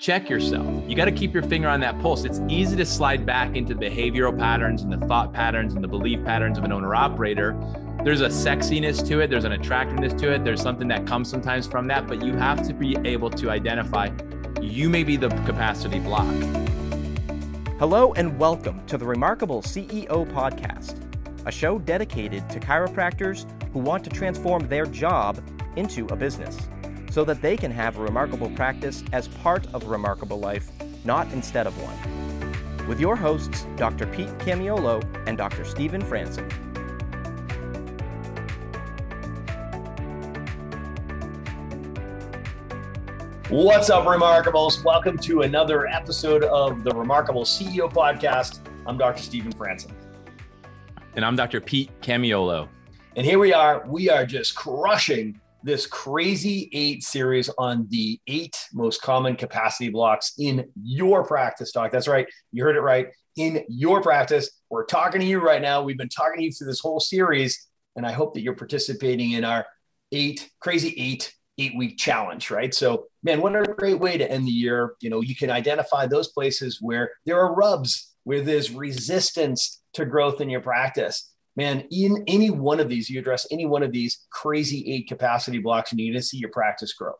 check yourself. You got to keep your finger on that pulse. It's easy to slide back into the behavioral patterns and the thought patterns and the belief patterns of an owner operator. There's a sexiness to it, there's an attractiveness to it, there's something that comes sometimes from that, but you have to be able to identify you may be the capacity block. Hello, and welcome to the Remarkable CEO Podcast, a show dedicated to chiropractors who want to transform their job into a business so that they can have a remarkable practice as part of a remarkable life, not instead of one. With your hosts, Dr. Pete Camiolo and Dr. Stephen Franson. What's up, Remarkables? Welcome to another episode of the Remarkable CEO Podcast. I'm Dr. Stephen Franson. And I'm Dr. Pete Camiolo. And here we are. We are just crushing this crazy eight series on the eight most common capacity blocks in your practice, doc. That's right. You heard it right. In your practice, we're talking to you right now. We've been talking to you through this whole series, and I hope that you're participating in our eight crazy eight eight week challenge, right? So, man, what a great way to end the year. You know, you can identify those places where there are rubs, where there's resistance to growth in your practice man, in any one of these, you address any one of these crazy eight capacity blocks, and you're going to see your practice grow.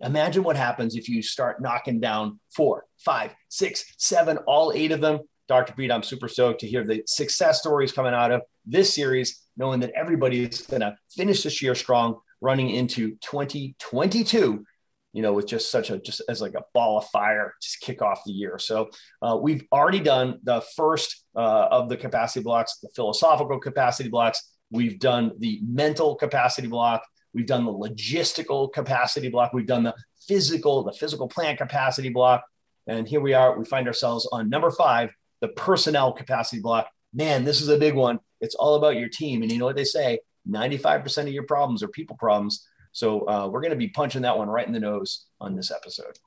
Imagine what happens if you start knocking down four, five, six, seven, all eight of them. Dr. Pete, I'm super stoked to hear the success stories coming out of this series, knowing that everybody is going to finish this year strong, running into 2022 you know, with just such a just as like a ball of fire to kick off the year. So uh, we've already done the first uh, of the capacity blocks, the philosophical capacity blocks. We've done the mental capacity block. We've done the logistical capacity block. We've done the physical, the physical plant capacity block. And here we are. We find ourselves on number five, the personnel capacity block. Man, this is a big one. It's all about your team. And you know what they say 95% of your problems are people problems. So uh, we're going to be punching that one right in the nose on this episode.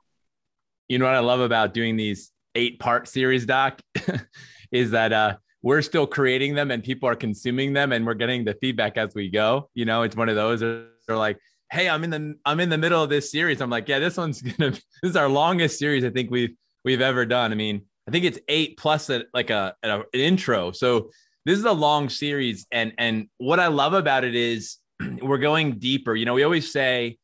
You know what I love about doing these eight part series, Doc, is that uh, we're still creating them and people are consuming them and we're getting the feedback as we go. You know, it's one of those they're like, hey, I'm in the I'm in the middle of this series. I'm like, yeah, this one's gonna this is our longest series I think we've we've ever done. I mean, I think it's eight plus a, like a, a an intro. So this is a long series, and and what I love about it is we're going deeper. You know, we always say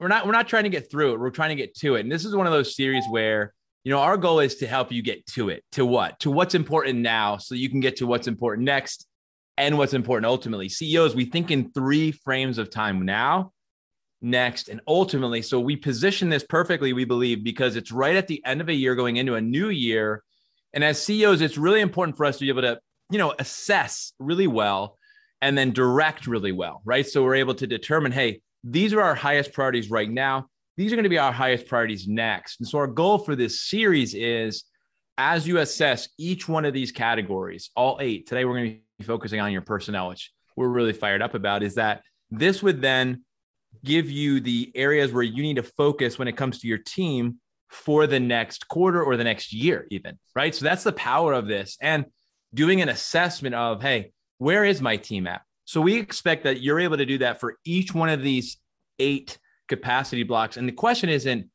we're not we're not trying to get through it. We're trying to get to it. And this is one of those series where you know our goal is to help you get to it. To what? To what's important now, so you can get to what's important next, and what's important ultimately. CEOs, we think in three frames of time now, next, and ultimately. So we position this perfectly, we believe, because it's right at the end of a year going into a new year. And as CEOs, it's really important for us to be able to, you know, assess really well and then direct really well, right? So we're able to determine, hey, these are our highest priorities right now. These are going to be our highest priorities next. And so our goal for this series is as you assess each one of these categories, all eight, today we're going to be focusing on your personnel, which we're really fired up about, is that this would then give you the areas where you need to focus when it comes to your team for the next quarter or the next year, even, right? So that's the power of this. And doing an assessment of, hey, where is my team at? So we expect that you're able to do that for each one of these eight capacity blocks. And the question isn't,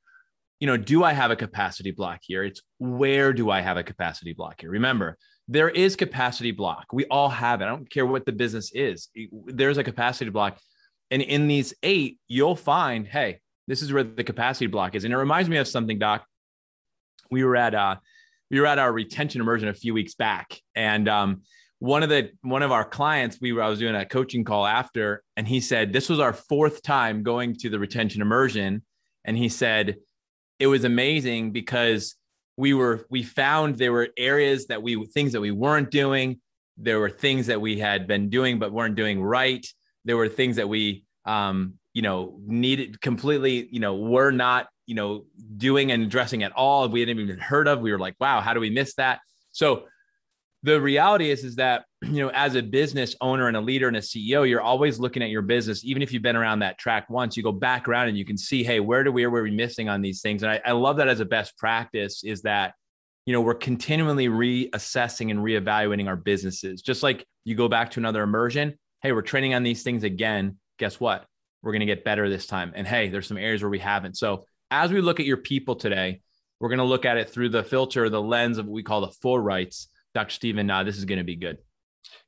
you know, do I have a capacity block here? It's where do I have a capacity block here? Remember, there is capacity block. We all have it. I don't care what the business is. There's a capacity block. And in these eight, you'll find, hey, this is where the capacity block is. And it reminds me of something, Doc. We were at uh we were at our retention immersion a few weeks back. And um, one of the one of our clients we were I was doing a coaching call after and he said this was our fourth time going to the retention immersion. And he said it was amazing because we were we found there were areas that we things that we weren't doing. There were things that we had been doing but weren't doing right. There were things that we um you know needed completely you know were not you know doing and addressing at all. We hadn't even heard of. We were like wow how do we miss that? So the reality is is that you know as a business owner and a leader and a ceo you're always looking at your business even if you've been around that track once you go back around and you can see hey where do we where are we missing on these things? And I, I love that as a best practice is that you know we're continually reassessing and reevaluating our businesses. Just like you go back to another immersion hey we're training on these things again. Guess what? We're going to get better this time. And hey there's some areas where we haven't. So as we look at your people today we're going to look at it through the filter, the lens of what we call the four rights. Dr. Stephen, nah, this is going to be good.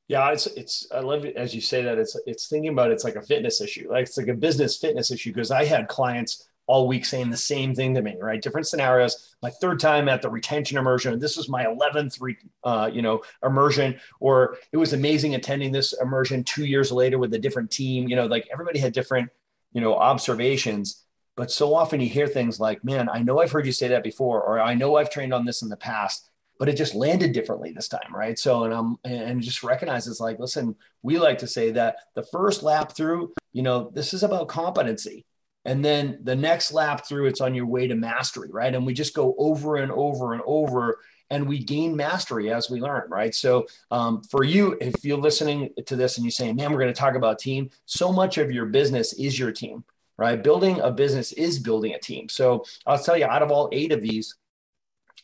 Yeah, it's it's I love it as you say that it's it's thinking about it, it's like a fitness issue. Like it's like a business fitness issue because I had clients all week saying the same thing to me, right? Different scenarios. My third time at the retention immersion. This was my 11th, re, uh, you know, immersion, or it was amazing attending this immersion two years later with a different team. You know, like everybody had different, you know, observations. But so often you hear things like, man, I know I've heard you say that before, or I know I've trained on this in the past, but it just landed differently this time, right? So, and I'm and just recognize it's like, listen, we like to say that the first lap through, you know, this is about competency. And then the next lap through, it's on your way to mastery, right? And we just go over and over and over and we gain mastery as we learn, right? So um, for you, if you're listening to this and you're saying, man, we're going to talk about team, so much of your business is your team, right? Building a business is building a team. So I'll tell you, out of all eight of these,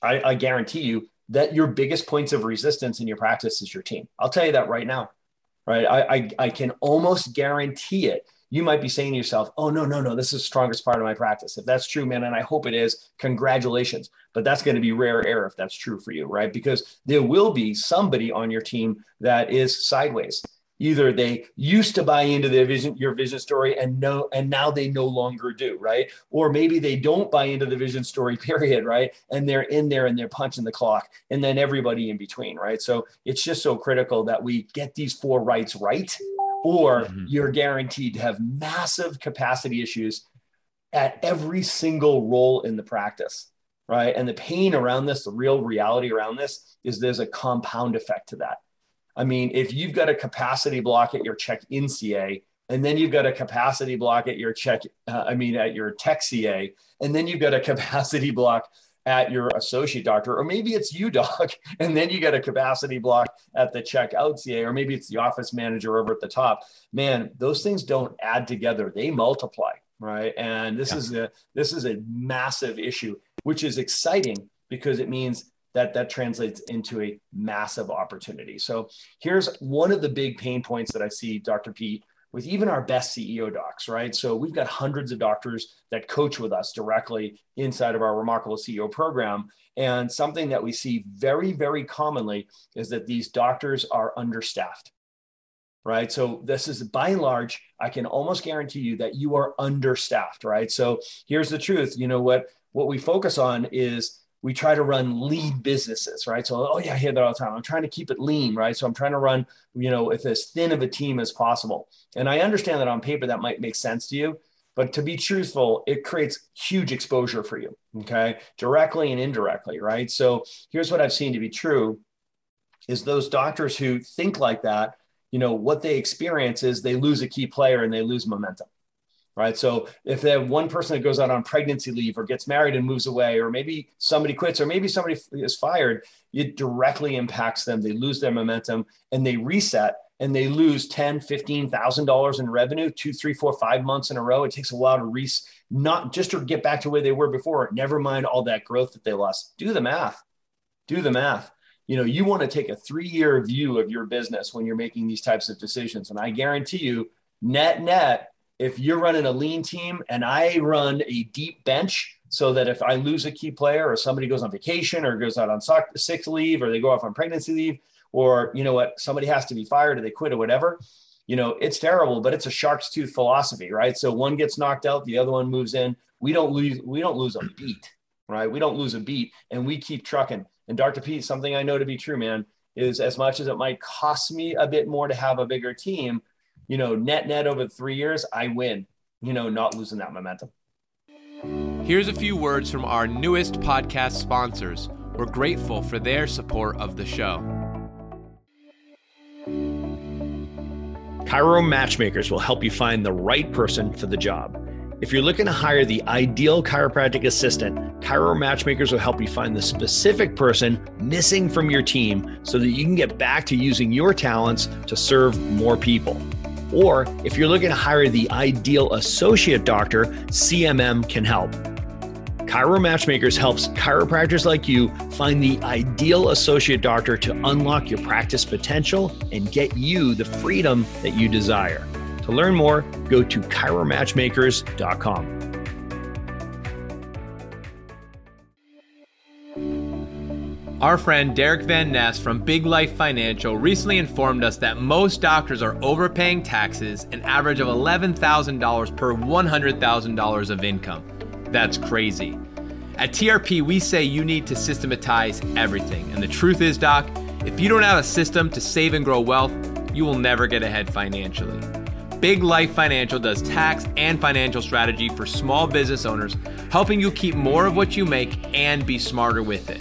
I, I guarantee you that your biggest points of resistance in your practice is your team. I'll tell you that right now, right? I, I, I can almost guarantee it you might be saying to yourself, oh, no, no, no, this is the strongest part of my practice. If that's true, man, and I hope it is, congratulations. But that's going to be rare air if that's true for you, right? Because there will be somebody on your team that is sideways. Either they used to buy into their vision, your vision story, and no, and now they no longer do, right? Or maybe they don't buy into the vision story, period, right? And they're in there and they're punching the clock, and then everybody in between, right? So it's just so critical that we get these four rights right or mm-hmm. you're guaranteed to have massive capacity issues at every single role in the practice right and the pain around this the real reality around this is there's a compound effect to that i mean if you've got a capacity block at your check in ca and then you've got a capacity block at your check uh, i mean at your tech ca and then you've got a capacity block at your associate doctor, or maybe it's you, doc, and then you get a capacity block at the checkout CA, or maybe it's the office manager over at the top. Man, those things don't add together; they multiply, right? And this yeah. is a this is a massive issue, which is exciting because it means that that translates into a massive opportunity. So here's one of the big pain points that I see, Dr. Pete, with even our best CEO docs, right? So we've got hundreds of doctors that coach with us directly inside of our Remarkable CEO program. And something that we see very, very commonly is that these doctors are understaffed, right? So this is by and large, I can almost guarantee you that you are understaffed, right? So here's the truth. You know what? What we focus on is we try to run lean businesses, right? So, oh yeah, I hear that all the time. I'm trying to keep it lean, right? So I'm trying to run, you know, with as thin of a team as possible. And I understand that on paper that might make sense to you, but to be truthful, it creates huge exposure for you, okay, directly and indirectly, right? So here's what I've seen to be true: is those doctors who think like that, you know, what they experience is they lose a key player and they lose momentum right? So if they have one person that goes out on pregnancy leave or gets married and moves away, or maybe somebody quits, or maybe somebody is fired, it directly impacts them. They lose their momentum and they reset and they lose ten, fifteen thousand dollars in revenue, two, three, four, five months in a row. It takes a while to re not just to get back to where they were before. Never mind all that growth that they lost. Do the math. Do the math. You know, you want to take a three-year view of your business when you're making these types of decisions. And I guarantee you, net net, if you're running a lean team and I run a deep bench so that if I lose a key player or somebody goes on vacation or goes out on sick leave or they go off on pregnancy leave or you know what somebody has to be fired or they quit or whatever you know it's terrible but it's a shark's tooth philosophy right? So one gets knocked out the other one moves in. We don't lose we don't lose a beat right? We don't lose a beat and we keep trucking. And dr pete something i know to be true man is as much as it might cost me a bit more to have a bigger team you know, net net over three years, I win, you know, not losing that momentum. Here's a few words from our newest podcast sponsors. We're grateful for their support of the show. Chiro Matchmakers will help you find the right person for the job. If you're looking to hire the ideal chiropractic assistant, Chiro Matchmakers will help you find the specific person missing from your team so that you can get back to using your talents to serve more people. Or if you're looking to hire the ideal associate doctor, CMM can help. Chiro Matchmakers helps chiropractors like you find the ideal associate doctor to unlock your practice potential and get you the freedom that you desire. To learn more, go to chiromatchmakers.com. Our friend Derek Van Ness from Big Life Financial recently informed us that most doctors are overpaying taxes, an average of $11,000 per $100,000 of income. That's crazy. At TRP, we say you need to systematize everything. And the truth is, Doc, if you don't have a system to save and grow wealth, you will never get ahead financially. Big Life Financial does tax and financial strategy for small business owners, helping you keep more of what you make and be smarter with it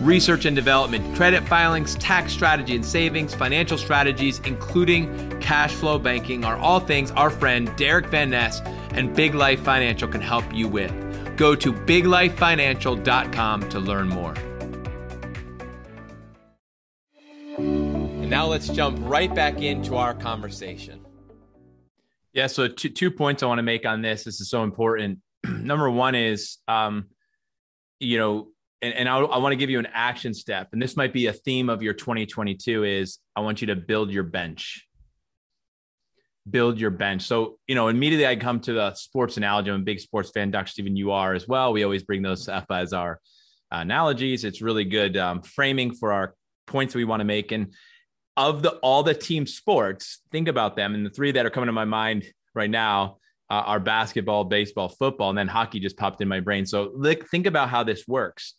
research and development, credit filings, tax strategy and savings, financial strategies, including cash flow banking, are all things our friend Derek Van Ness and Big Life Financial can help you with. Go to biglifefinancial.com to learn more. And now let's jump right back into our conversation. Yeah, so two, two points I want to make on this. This is so important. Number one is, um, you know, and, and I, I want to give you an action step. And this might be a theme of your 2022 is I want you to build your bench. Build your bench. So, you know, immediately I come to the sports analogy. I'm a big sports fan. Dr. Stephen, you are as well. We always bring those up as our analogies. It's really good um, framing for our points we want to make. And of the all the team sports, think about them. And the three that are coming to my mind right now uh, are basketball, baseball, football, and then hockey just popped in my brain. So look, think about how this works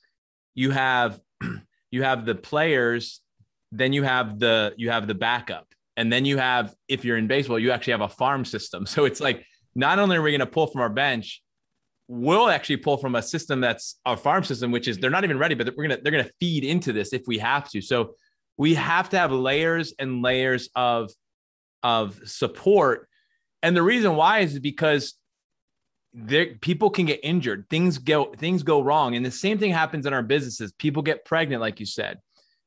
you have you have the players, then you have the you have the backup, and then you have if you're in baseball, you actually have a farm system. So it's like not only are we going to pull from our bench, we'll actually pull from a system that's our farm system, which is they're not even ready, but we're gonna they're gonna feed into this if we have to. So we have to have layers and layers of of support. And the reason why is because there people can get injured. Things go things go wrong. And the same thing happens in our businesses. People get pregnant like you said.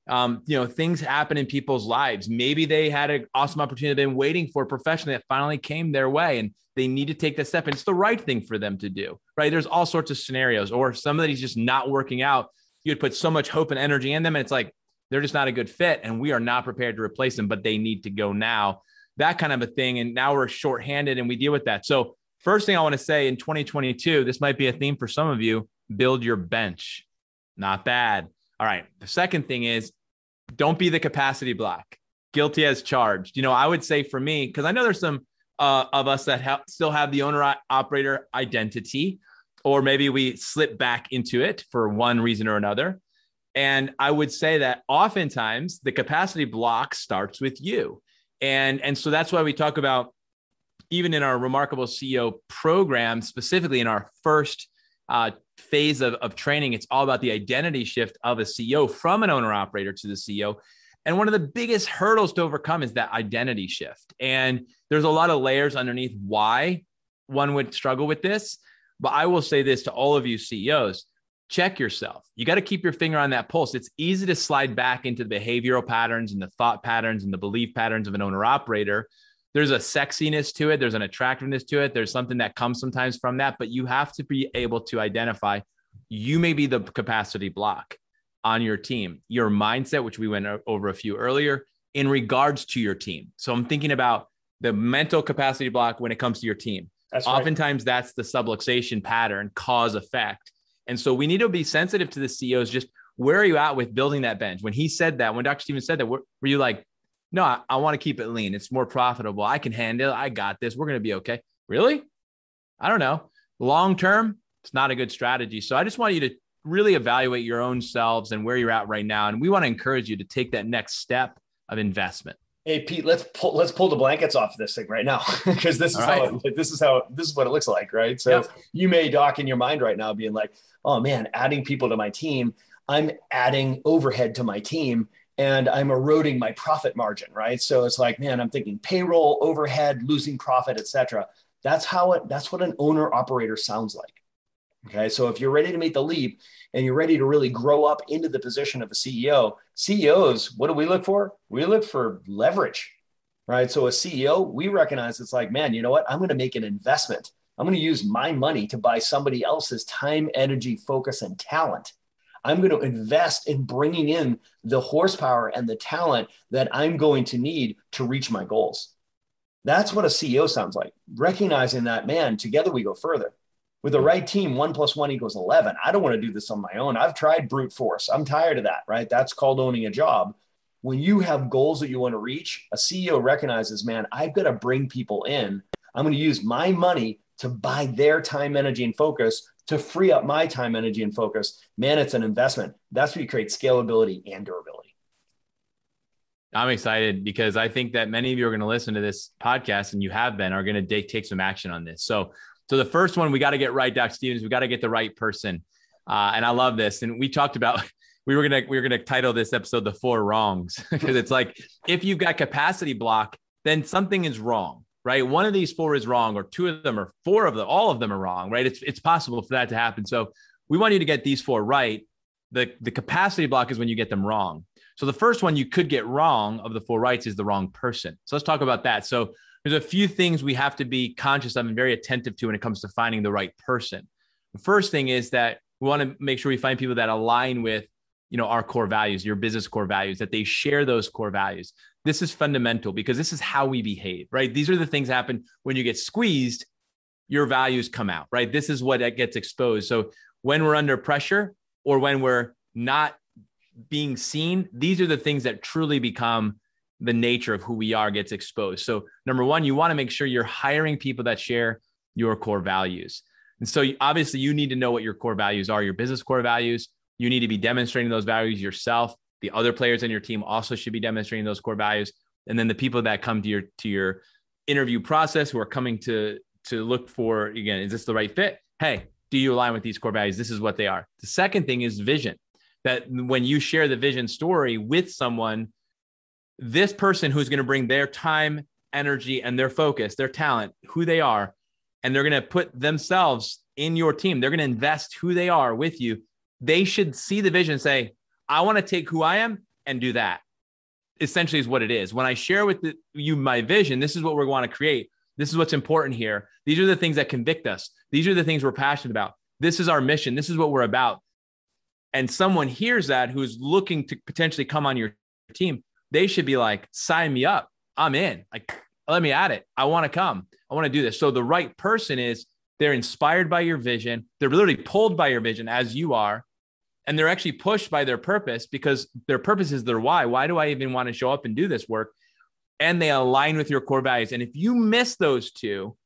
Um, you know things happen in people's lives. Maybe they had an awesome opportunity they've been waiting for professionally that finally came their way and they need to take the step. And it's the right thing for them to do right? There's all sorts of scenarios or somebody's just not working out. You would put so much hope and energy in them and it's like they're just not a good fit and we are not prepared to replace them but they need to go now. That kind of a thing. And now we're shorthanded and we deal with that. So First thing I want to say in 2022, this might be a theme for some of you build your bench. Not bad. All right. The second thing is don't be the capacity block. Guilty as charged. You know, I would say for me, because I know there's some uh, of us that ha- still have the owner operator identity, or maybe we slip back into it for one reason or another. And I would say that oftentimes the capacity block starts with you. And, and so that's why we talk about even in our remarkable CEO program, specifically in our first uh, phase of, of training, it's all about the identity shift of a CEO from an owner operator to the CEO. And one of the biggest hurdles to overcome is that identity shift. And there's a lot of layers underneath why one would struggle with this. But I will say this to all of you CEOs check yourself. You got to keep your finger on that pulse. It's easy to slide back into the behavioral patterns and the thought patterns and the belief patterns of an owner operator there's a sexiness to it, there's an attractiveness to it, there's something that comes sometimes from that, but you have to be able to identify you may be the capacity block on your team, your mindset, which we went over a few earlier, in regards to your team. So I'm thinking about the mental capacity block when it comes to your team. That's Oftentimes, right. that's the subluxation pattern, cause effect. And so we need to be sensitive to the CEOs. Just where are you at with building that bench? When he said that, when Dr. Stephen said that, were, were you like, no, I, I want to keep it lean. It's more profitable. I can handle it. I got this. We're going to be okay. Really? I don't know. Long term, it's not a good strategy. So I just want you to really evaluate your own selves and where you're at right now. And we want to encourage you to take that next step of investment. Hey Pete, let's pull let's pull the blankets off of this thing right now because this is right. how it, this is how this is what it looks like, right? So yep. you may dock in your mind right now, being like, "Oh man, adding people to my team, I'm adding overhead to my team, and I'm eroding my profit margin, right? So it's like, man, I'm thinking payroll, overhead, losing profit, etc. That's how it. That's what an owner operator sounds like. Okay, so if you're ready to make the leap and you're ready to really grow up into the position of a CEO, CEOs, what do we look for? We look for leverage, right? So a CEO, we recognize it's like, man, you know what? I'm going to make an investment. I'm going to use my money to buy somebody else's time, energy, focus, and talent I'm going to invest in bringing in the horsepower and the talent that I'm going to need to reach my goals. That's what a CEO sounds like. Recognizing that, man, together we go further. With the right team, one plus one equals 11. I don't want to do this on my own. I've tried brute force. I'm tired of that, right? That's called owning a job. When you have goals that you want to reach, a CEO recognizes, man, I've got to bring people in. I'm going to use my money to buy their time, energy, and focus to free up my time, energy, and focus. Man, it's an investment. That's where you create scalability and durability. I'm excited because I think that many of you are going to listen to this podcast and you have been are going to take some action on this. So so the first one we got to get right, Doc Stevens. We got to get the right person. Uh, and I love this. And we talked about we were gonna we were gonna title this episode the four wrongs because it's like if you've got capacity block, then something is wrong, right? One of these four is wrong, or two of them, or four of them, all of them are wrong, right? It's it's possible for that to happen. So we want you to get these four right. The the capacity block is when you get them wrong. So the first one you could get wrong of the four rights is the wrong person. So let's talk about that. So there's a few things we have to be conscious of and very attentive to when it comes to finding the right person. The first thing is that we want to make sure we find people that align with you know our core values your business core values that they share those core values this is fundamental because this is how we behave right these are the things happen when you get squeezed your values come out right this is what gets exposed so when we're under pressure or when we're not being seen these are the things that truly become the nature of who we are gets exposed. So, number one, you want to make sure you're hiring people that share your core values. And so, obviously, you need to know what your core values are, your business core values. You need to be demonstrating those values yourself. The other players in your team also should be demonstrating those core values. And then the people that come to your to your interview process who are coming to to look for again, is this the right fit? Hey, do you align with these core values? This is what they are. The second thing is vision. That when you share the vision story with someone this person who's going to bring their time, energy, and their focus, their talent, who they are, and they're going to put themselves in your team. They're going to invest who they are with you. They should see the vision, say, I want to take who I am and do that. Essentially, is what it is. When I share with the, you my vision, this is what we want to create. This is what's important here. These are the things that convict us. These are the things we're passionate about. This is our mission. This is what we're about. And someone hears that who's looking to potentially come on your team, they should be like, sign me up. I'm in. Like, let me at it. I want to come. I want to do this. So the right person is they're inspired by your vision. They're literally pulled by your vision as you are. And they're actually pushed by their purpose because their purpose is their why. Why do I even want to show up and do this work? And they align with your core values. And if you miss those two,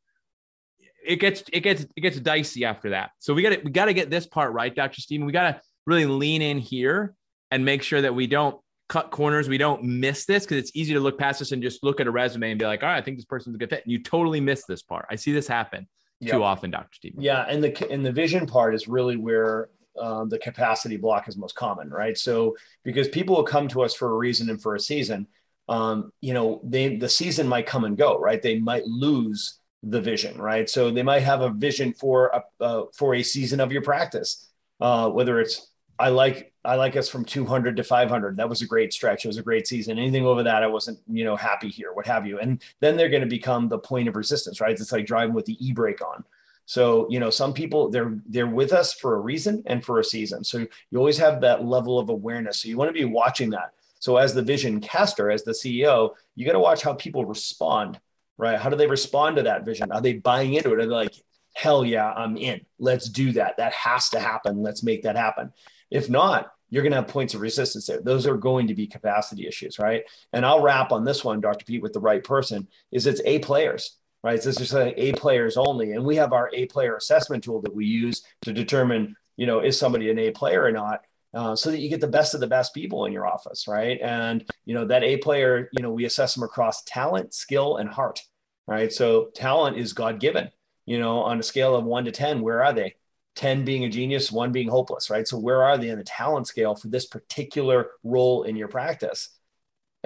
it gets it gets it gets dicey after that. So we got to we got to get this part right, Dr. Stephen. We got to really lean in here and make sure that we don't cut corners. We don't miss this because it's easy to look past this and just look at a resume and be like, all right, I think this person's a good fit. And you totally miss this part. I see this happen yep. too often, Dr. Stephen. Yeah. And the, and the vision part is really where um, the capacity block is most common, right? So because people will come to us for a reason and for a season, um, you know, they, the season might come and go, right? They might lose the vision, right? So they might have a vision for a, uh, for a season of your practice, uh, whether it's I like I like us from 200 to 500. That was a great stretch. It was a great season. Anything over that, I wasn't you know happy here, what have you. And then they're going to become the point of resistance, right? It's like driving with the e brake on. So you know, some people they're they're with us for a reason and for a season. So you always have that level of awareness. So you want to be watching that. So as the vision caster, as the CEO, you got to watch how people respond, right? How do they respond to that vision? Are they buying into it? Are they like, hell yeah, I'm in. Let's do that. That has to happen. Let's make that happen. If not, you're going to have points of resistance there. Those are going to be capacity issues, right? And I'll wrap on this one, Dr. Pete, with the right person. Is it's A players, right? So it's just A players only, and we have our A player assessment tool that we use to determine, you know, is somebody an A player or not. Uh, so that you get the best of the best people in your office, right? And you know that A player, you know, we assess them across talent, skill, and heart, right? So talent is God given. You know, on a scale of one to ten, where are they? 10 being a genius, one being hopeless, right? So where are they in the talent scale for this particular role in your practice?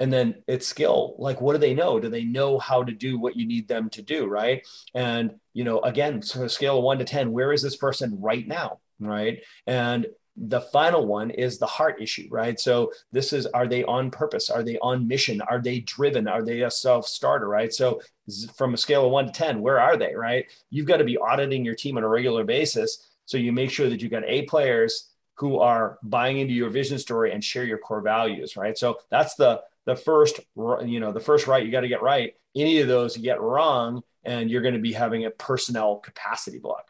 And then it's skill. Like, what do they know? Do they know how to do what you need them to do? Right. And, you know, again, so a scale of one to 10, where is this person right now? Right. And the final one is the heart issue, right? So this is are they on purpose? Are they on mission? Are they driven? Are they a self-starter, right? So from a scale of 1 to 10, where are they, right? You've got to be auditing your team on a regular basis so you make sure that you've got A players who are buying into your vision story and share your core values, right? So that's the the first you know the first right you got to get right. Any of those you get wrong, and you're going to be having a personnel capacity block.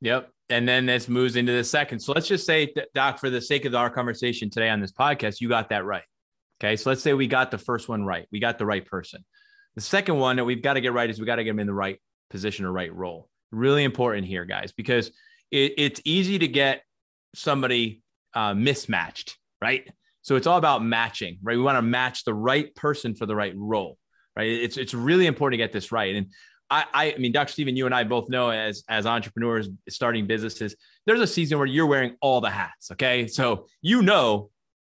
Yep. And then this moves into the second. So let's just say, Doc, for the sake of our conversation today on this podcast, you got that right. Okay. So let's say we got the first one right. We got the right person. The second one that we've got to get right is we got to get them in the right position or right role. Really important here, guys, because it, it's easy to get somebody uh, mismatched, right? So it's all about matching, right? We want to match the right person for the right role, right? It's it's really important to get this right. And I, I, mean, Dr. Stephen, you and I both know as as entrepreneurs starting businesses, there's a season where you're wearing all the hats. Okay, so you know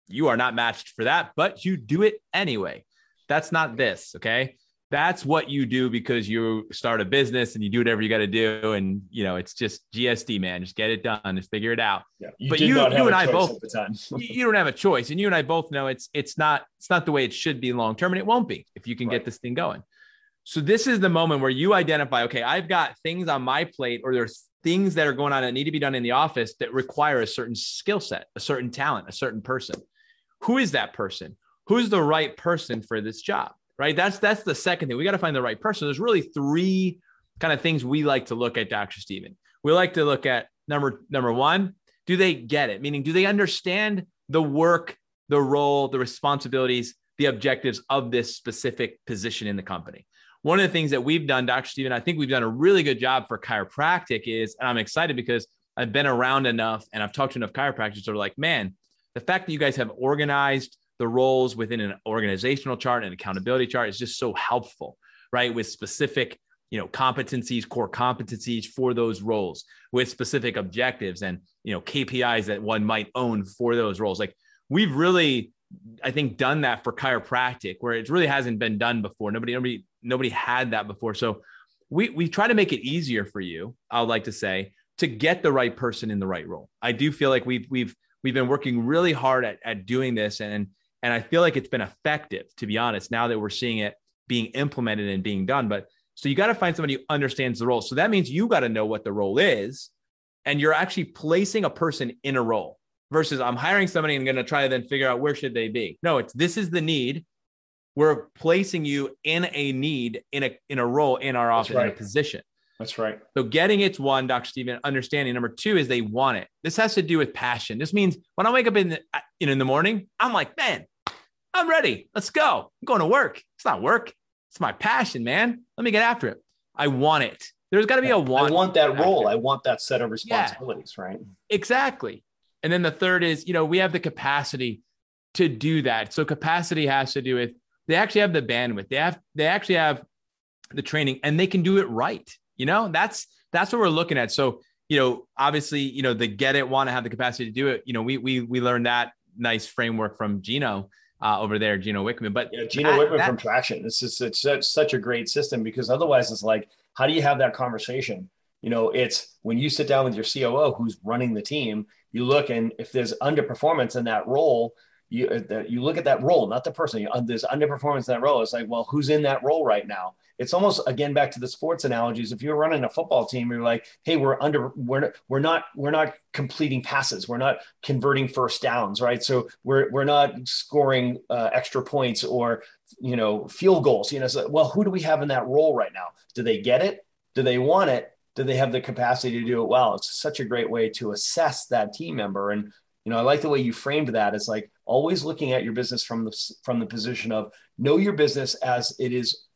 you are not matched for that, but you do it anyway. That's not this. Okay, that's what you do because you start a business and you do whatever you got to do, and you know it's just GSD, man. Just get it done, just figure it out. Yeah, you but you, you and I both, you don't have a choice, and you and I both know it's it's not it's not the way it should be long term, and it won't be if you can right. get this thing going. So this is the moment where you identify, okay, I've got things on my plate, or there's things that are going on that need to be done in the office that require a certain skill set, a certain talent, a certain person. Who is that person? Who's the right person for this job? Right. That's that's the second thing. We got to find the right person. There's really three kind of things we like to look at, Dr. Stephen. We like to look at number number one, do they get it? Meaning, do they understand the work, the role, the responsibilities, the objectives of this specific position in the company? one of the things that we've done, Dr. Stephen, I think we've done a really good job for chiropractic is, and I'm excited because I've been around enough and I've talked to enough chiropractors that are like, man, the fact that you guys have organized the roles within an organizational chart and accountability chart is just so helpful, right? With specific, you know, competencies, core competencies for those roles, with specific objectives and you know KPIs that one might own for those roles. Like we've really I think done that for chiropractic where it really hasn't been done before. Nobody, nobody, nobody had that before. So we we try to make it easier for you. I would like to say to get the right person in the right role. I do feel like we've we've we've been working really hard at, at doing this and and I feel like it's been effective to be honest. Now that we're seeing it being implemented and being done, but so you got to find somebody who understands the role. So that means you got to know what the role is, and you're actually placing a person in a role versus I'm hiring somebody and going to try to then figure out where should they be. No, it's this is the need. We're placing you in a need in a in a role in our office right. in a position. That's right. So getting it's one, Dr. Stephen, understanding. Number two is they want it. This has to do with passion. This means when I wake up in the, in, in the morning, I'm like, man, I'm ready. Let's go. I'm going to work. It's not work. It's my passion, man. Let me get after it. I want it. There's got to be a want. I want that role. I want that set of responsibilities, yeah, right? Exactly. And then the third is, you know, we have the capacity to do that. So capacity has to do with they actually have the bandwidth. They have they actually have the training and they can do it right. You know, that's that's what we're looking at. So, you know, obviously, you know, the get it, want to have the capacity to do it. You know, we we we learned that nice framework from Gino uh, over there, Gino Wickman. But yeah, Gino that, Wickman that, from Traction. This is it's such a great system because otherwise it's like, how do you have that conversation? You know, it's when you sit down with your COO who's running the team you look and if there's underperformance in that role, you uh, you look at that role, not the person. Uh, there's underperformance in that role. It's like, well, who's in that role right now? It's almost again back to the sports analogies. If you're running a football team, you're like, hey, we're under, we're we're not we're not completing passes, we're not converting first downs, right? So we're we're not scoring uh, extra points or you know field goals. You know, so, well, who do we have in that role right now? Do they get it? Do they want it? do they have the capacity to do it well? It's such a great way to assess that team member. And, you know, I like the way you framed that. It's like always looking at your business from the, from the position of know your business as it is,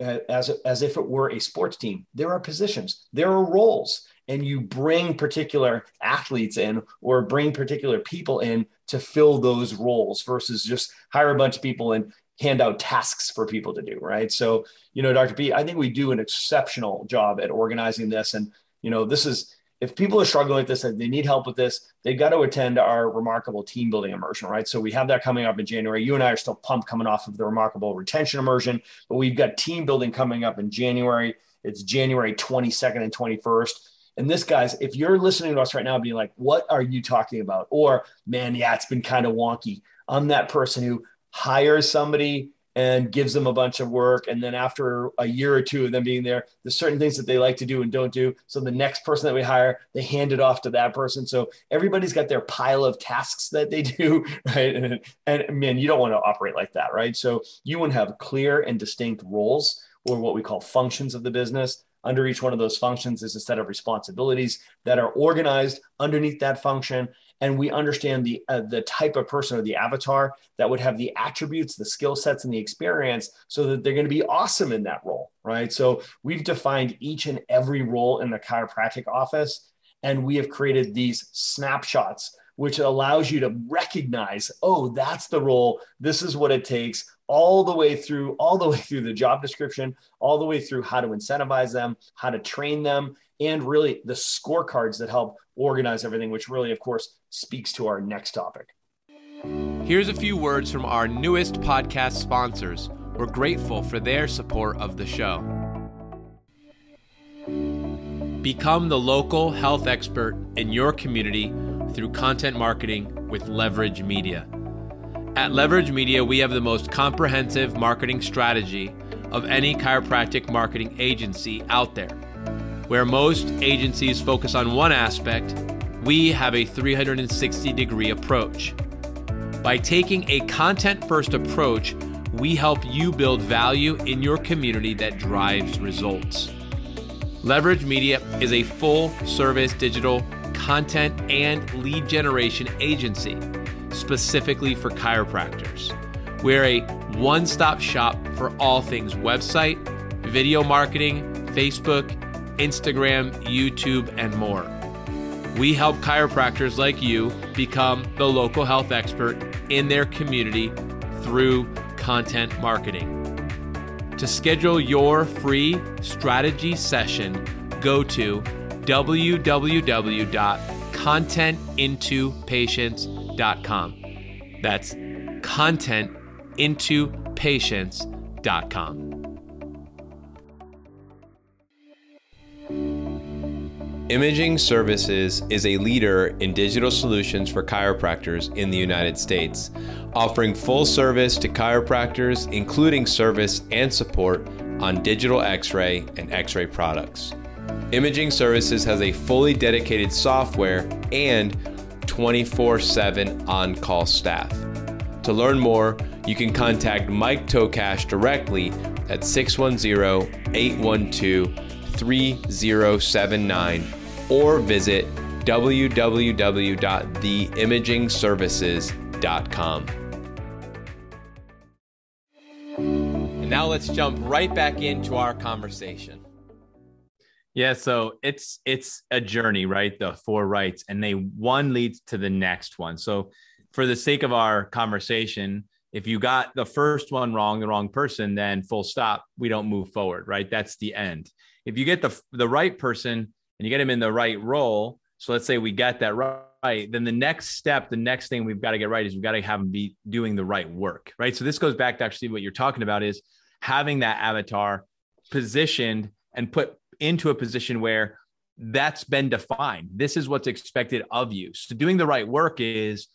as, as if it were a sports team. There are positions, there are roles, and you bring particular athletes in or bring particular people in to fill those roles versus just hire a bunch of people and hand out tasks for people to do, right? So, you know, Dr. B, I think we do an exceptional job at organizing this. And, you know, this is, if people are struggling with this they need help with this, they've got to attend our remarkable team building immersion, right? So we have that coming up in January. You and I are still pumped coming off of the remarkable retention immersion, but we've got team building coming up in January. It's January 22nd and 21st. And this, guys, if you're listening to us right now, being like, what are you talking about? Or, man, yeah, it's been kind of wonky. I'm that person who hires somebody and gives them a bunch of work. And then after a year or two of them being there, there's certain things that they like to do and don't do. So the next person that we hire, they hand it off to that person. So everybody's got their pile of tasks that they do, right? And, and man, you don't want to operate like that, right? So you want to have clear and distinct roles or what we call functions of the business under each one of those functions is a set of responsibilities that are organized underneath that function. And we understand the uh, the type of person or the avatar that would have the attributes the skill sets and the experience so that they're going to be awesome in that role right? So we've defined each and every role in the chiropractic office and we have created these snapshots which allows you to recognize oh that's the role. This is what it takes all the way through all the way through the job description all the way through how to incentivize them how to train them and really the scorecards that help organize everything which really of course speaks to our next topic. Here's a few words from our newest podcast sponsors. We're grateful for their support of the show. Become the local health expert in your community through content marketing with leverage media at Leverage Media, we have the most comprehensive marketing strategy of any chiropractic marketing agency out there. Where most agencies focus on one aspect, we have a 360 degree approach. By taking a content first approach, we help you build value in your community that drives results. Leverage Media is a full service digital content and lead generation agency specifically for chiropractors. We're a one stop shop for all things website, video marketing, Facebook, Instagram, YouTube, and more. We help chiropractors like you become the local health expert in their community through content marketing. To schedule your free strategy session, go to www.contentintopatients.com patients.com. That's content into. Imaging Services is a leader in digital solutions for chiropractors in the United States, offering full service to chiropractors, including service and support on digital x ray and x ray products. Imaging Services has a fully dedicated software and 24 7 on call staff. To learn more, you can contact Mike Tokash directly at 610 812 3079 or visit www.theimagingservices.com. And now let's jump right back into our conversation. Yeah, so it's it's a journey, right? The four rights, and they one leads to the next one. So, for the sake of our conversation, if you got the first one wrong, the wrong person, then full stop, we don't move forward, right? That's the end. If you get the the right person and you get him in the right role, so let's say we get that right, then the next step, the next thing we've got to get right is we've got to have him be doing the right work, right? So this goes back to actually what you're talking about is having that avatar positioned and put into a position where that's been defined. This is what's expected of you. So doing the right work is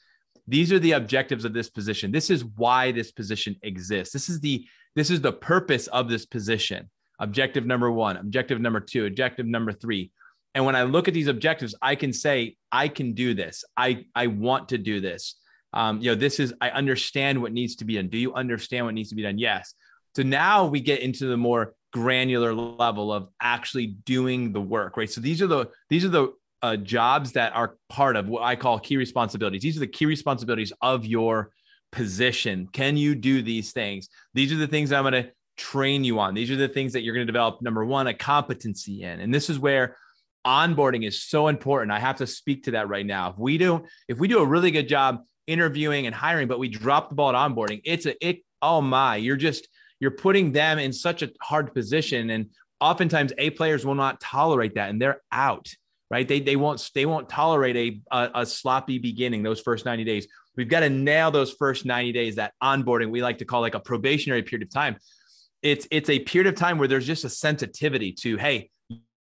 these are the objectives of this position. This is why this position exists. This is the this is the purpose of this position. Objective number 1, objective number 2, objective number 3. And when I look at these objectives, I can say I can do this. I I want to do this. Um, you know, this is I understand what needs to be done. Do you understand what needs to be done? Yes. So now we get into the more granular level of actually doing the work, right? So these are the these are the uh, jobs that are part of what I call key responsibilities. These are the key responsibilities of your position. Can you do these things? These are the things I'm going to train you on. These are the things that you're going to develop. Number one, a competency in, and this is where onboarding is so important. I have to speak to that right now. If we do, if we do a really good job interviewing and hiring, but we drop the ball at onboarding, it's a it. Oh my, you're just you're putting them in such a hard position. And oftentimes A players will not tolerate that and they're out, right? They, they won't, they won't tolerate a, a, a sloppy beginning, those first 90 days. We've got to nail those first 90 days, that onboarding we like to call like a probationary period of time. It's, it's a period of time where there's just a sensitivity to, Hey,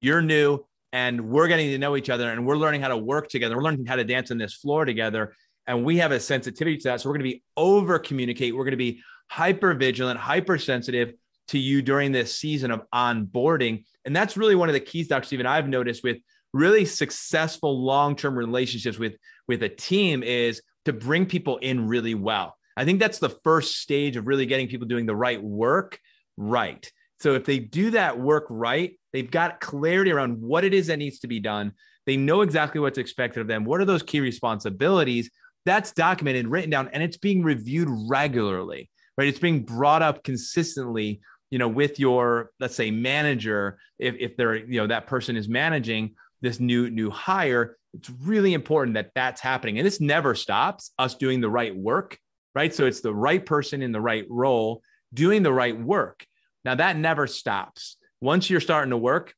you're new and we're getting to know each other and we're learning how to work together. We're learning how to dance on this floor together. And we have a sensitivity to that. So we're going to be over communicate. We're going to be hyper vigilant, hypersensitive to you during this season of onboarding. And that's really one of the keys, Dr. Stephen, I've noticed with really successful long-term relationships with, with a team is to bring people in really well. I think that's the first stage of really getting people doing the right work right. So if they do that work right, they've got clarity around what it is that needs to be done. They know exactly what's expected of them. What are those key responsibilities? That's documented, written down, and it's being reviewed regularly, right? It's being brought up consistently, you know, with your, let's say, manager. If, if they're, you know, that person is managing this new new hire, it's really important that that's happening. And this never stops us doing the right work, right? So it's the right person in the right role doing the right work. Now that never stops. Once you're starting to work,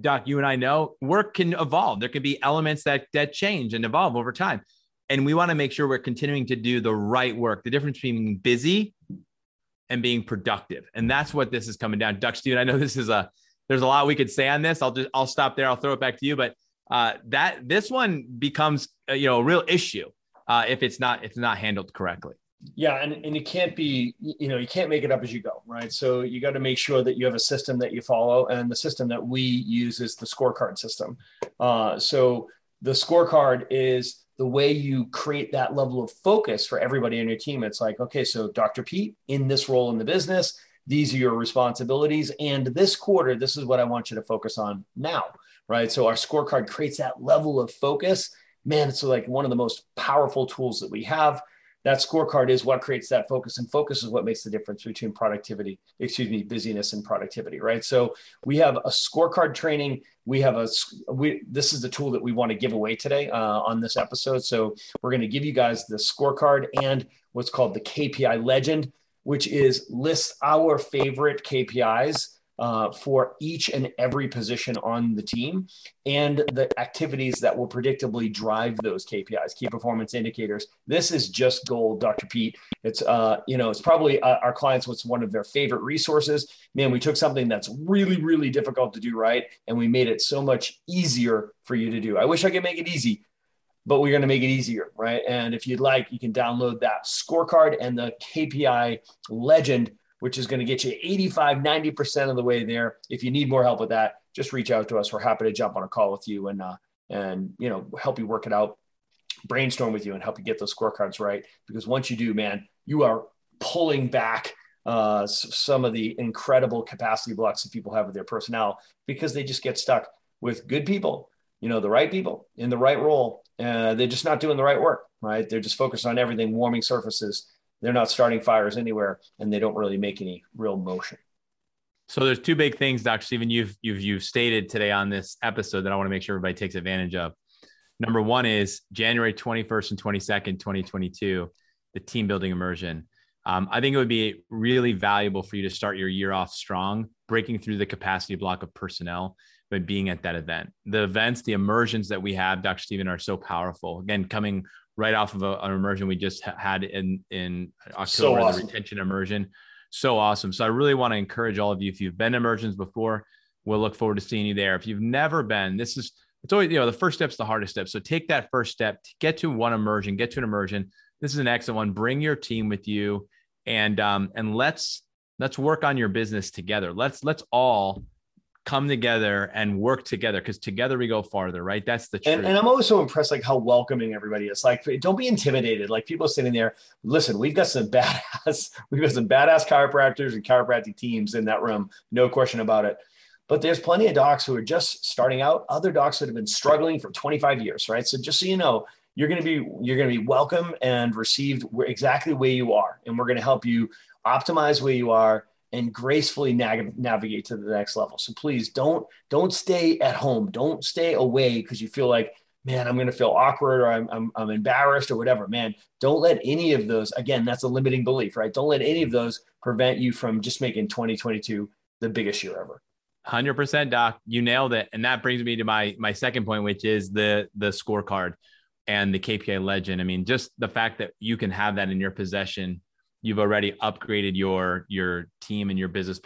Doc, you and I know work can evolve. There can be elements that that change and evolve over time. And we want to make sure we're continuing to do the right work. The difference between being busy and being productive. And that's what this is coming down. Doc Stephen, I know this is a there's a lot we could say on this. I'll just I'll stop there. I'll throw it back to you. But uh, that this one becomes uh, you know a real issue uh, if it's not if it's not handled correctly. Yeah, and, and it can't be, you know, you can't make it up as you go, right? So you got to make sure that you have a system that you follow, and the system that we use is the scorecard system. Uh, so the scorecard is the way you create that level of focus for everybody on your team. It's like, okay, so Dr. Pete, in this role in the business, these are your responsibilities, and this quarter, this is what I want you to focus on now, right? So our scorecard creates that level of focus. Man, it's like one of the most powerful tools that we have that scorecard is what creates that focus and focus is what makes the difference between productivity excuse me busyness and productivity right? So we have a scorecard training. We have a we this is the tool that we want to give away today uh, on this episode. So we're going to give you guys the scorecard and what's called the kpi legend which is lists our favorite kpis uh, for each and every position on the team and the activities that will predictably drive those KPIs, key performance indicators. This is just gold, Dr. Pete. It's, uh, you know, it's probably uh, our clients, what's one of their favorite resources. Man, we took something that's really, really difficult to do right, and we made it so much easier for you to do. I wish I could make it easy, but we're going to make it easier, right? And if you'd like, you can download that scorecard and the KPI legend which is going to get you 85, 90% of the way there. If you need more help with that, just reach out to us. We're happy to jump on a call with you and, uh, and, you know, help you work it out, brainstorm with you and help you get those scorecards right. Because once you do, man, you are pulling back uh, some of the incredible capacity blocks that people have with their personnel because they just get stuck with good people, you know, the right people in the right role. Uh, they're just not doing the right work, right? They're just focused on everything, warming surfaces they're not starting fires anywhere and they don't really make any real motion. So there's two big things, Dr. Stephen, you've you've you've stated today on this episode that I want to make sure everybody takes advantage of. Number one is January 21st and 22nd, 2022, the team building immersion. Um, I think it would be really valuable for you to start your year off strong, breaking through the capacity block of personnel by being at that event. The events, the immersions that we have, Dr. Stephen, are so powerful. Again, coming right off of a, an immersion we just had in in October, so awesome. the retention immersion. So awesome. So I really want to encourage all of you. If you've been immersions before, we'll look forward to seeing you there. If you've never been, this is it's always you know the first step's the hardest step. So take that first step, get to one immersion, get to an immersion. This is an excellent one. Bring your team with you, and um, and let's let's work on your business together. Let's let's all come together and work together because together we go farther, right? That's the truth. And, and, I'm always so impressed, like how welcoming everybody is. Like, don't be intimidated. Like people sitting there, listen, we've got some badass, we've got some badass chiropractors and chiropractic teams in that room, no question about it. But there's plenty of docs who are just starting out, other docs that have been struggling for 25 years, right? So just so you know, you're going to be you're going to be welcome and received exactly where you are, and we're going to help you optimize where you are and gracefully nav- navigate to the next level. So please don't don't stay at home. Don't stay away because you feel like, man, I'm going to feel awkward or I'm, I'm, I'm embarrassed or whatever. Man, don't let any of those. Again, that's a limiting belief, right? Don't let any of those prevent you from just making 2022 the biggest year ever. 100% doc you nailed it and that brings me to my my second point which is the the scorecard and the kpi legend i mean just the fact that you can have that in your possession you've already upgraded your your team and your business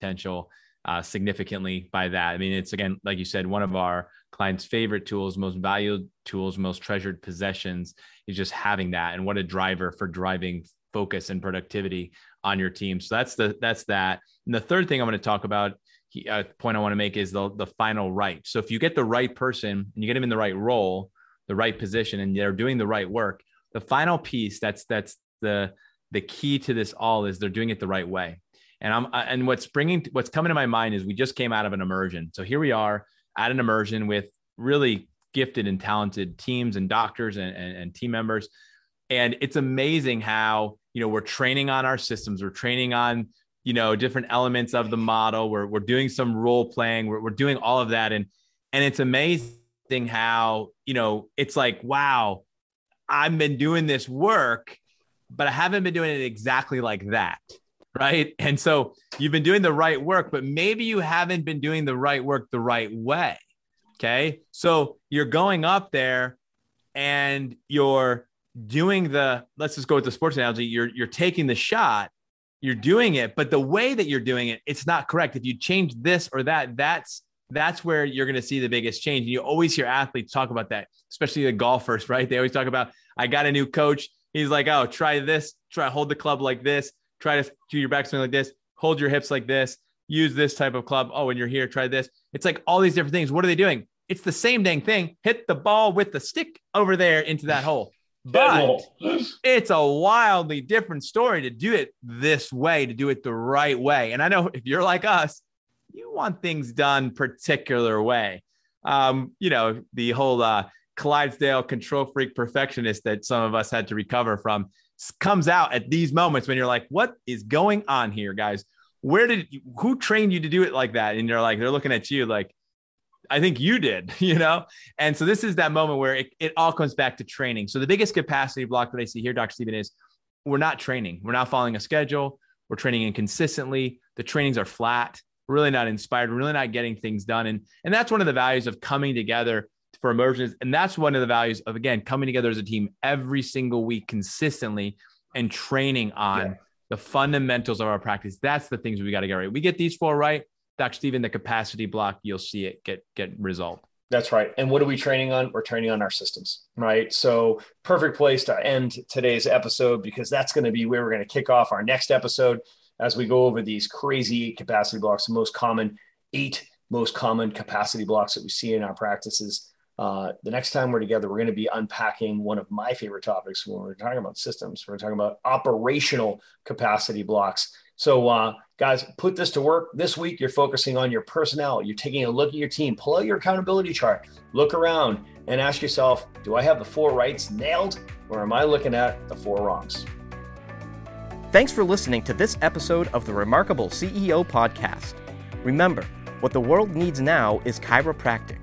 potential uh, significantly by that. I mean, it's again, like you said, one of our clients' favorite tools, most valued tools, most treasured possessions is just having that. And what a driver for driving focus and productivity on your team. So that's the that's that. And the third thing I'm going to talk about, uh, point I want to make is the the final right. So if you get the right person and you get them in the right role, the right position, and they're doing the right work, the final piece that's that's the the key to this all is they're doing it the right way. And I'm and what's bringing what's coming to my mind is we just came out of an immersion. So here we are at an immersion with really gifted and talented teams and doctors and, and, and team members. And it's amazing how, you know, we're training on our systems, we're training on, you know, different elements of the model. We're, we're doing some role playing, we're, we're doing all of that. And, and it's amazing how, you know, it's like, wow, I've been doing this work, but I haven't been doing it exactly like that. Right. And so you've been doing the right work, but maybe you haven't been doing the right work the right way. Okay. So you're going up there and you're doing the, let's just go with the sports analogy. You're, you're taking the shot, you're doing it, but the way that you're doing it, it's not correct. If you change this or that, that's, that's where you're going to see the biggest change. And you always hear athletes talk about that, especially the golfers, right? They always talk about, I got a new coach. He's like, oh, try this, try hold the club like this, try to do your backswing like this, hold your hips like this, use this type of club. Oh, when you're here, try this. It's like all these different things. What are they doing? It's the same dang thing. Hit the ball with the stick over there into that hole. But it's a wildly different story to do it this way, to do it the right way. And I know if you're like us, you want things done particular way. Um, you know, the whole uh, Clydesdale control freak perfectionist that some of us had to recover from comes out at these moments when you're like, what is going on here, guys? Where did you, who trained you to do it like that? And you're like, they're looking at you like, I think you did, you know? And so this is that moment where it, it all comes back to training. So the biggest capacity block that I see here, Dr. Stephen, is we're not training. We're not following a schedule. We're training inconsistently. The trainings are flat. Really not inspired. Really not getting things done. And, and that's one of the values of coming together for immersions. And that's one of the values of, again, coming together as a team every single week consistently and training on yeah. the fundamentals of our practice. That's the things we got to get right. We get these four right. Dr. Stephen, the capacity block, you'll see it get get resolved. That's right. And what are we training on? We're training on our systems, right? So, perfect place to end today's episode because that's going to be where we're going to kick off our next episode as we go over these crazy eight capacity blocks, the most common eight most common capacity blocks that we see in our practices. Uh, the next time we're together, we're going to be unpacking one of my favorite topics when we're talking about systems. We're talking about operational capacity blocks. So, uh, guys, put this to work. This week, you're focusing on your personnel. You're taking a look at your team. Pull out your accountability chart. Look around and ask yourself Do I have the four rights nailed, or am I looking at the four wrongs? Thanks for listening to this episode of the Remarkable CEO podcast. Remember, what the world needs now is chiropractic,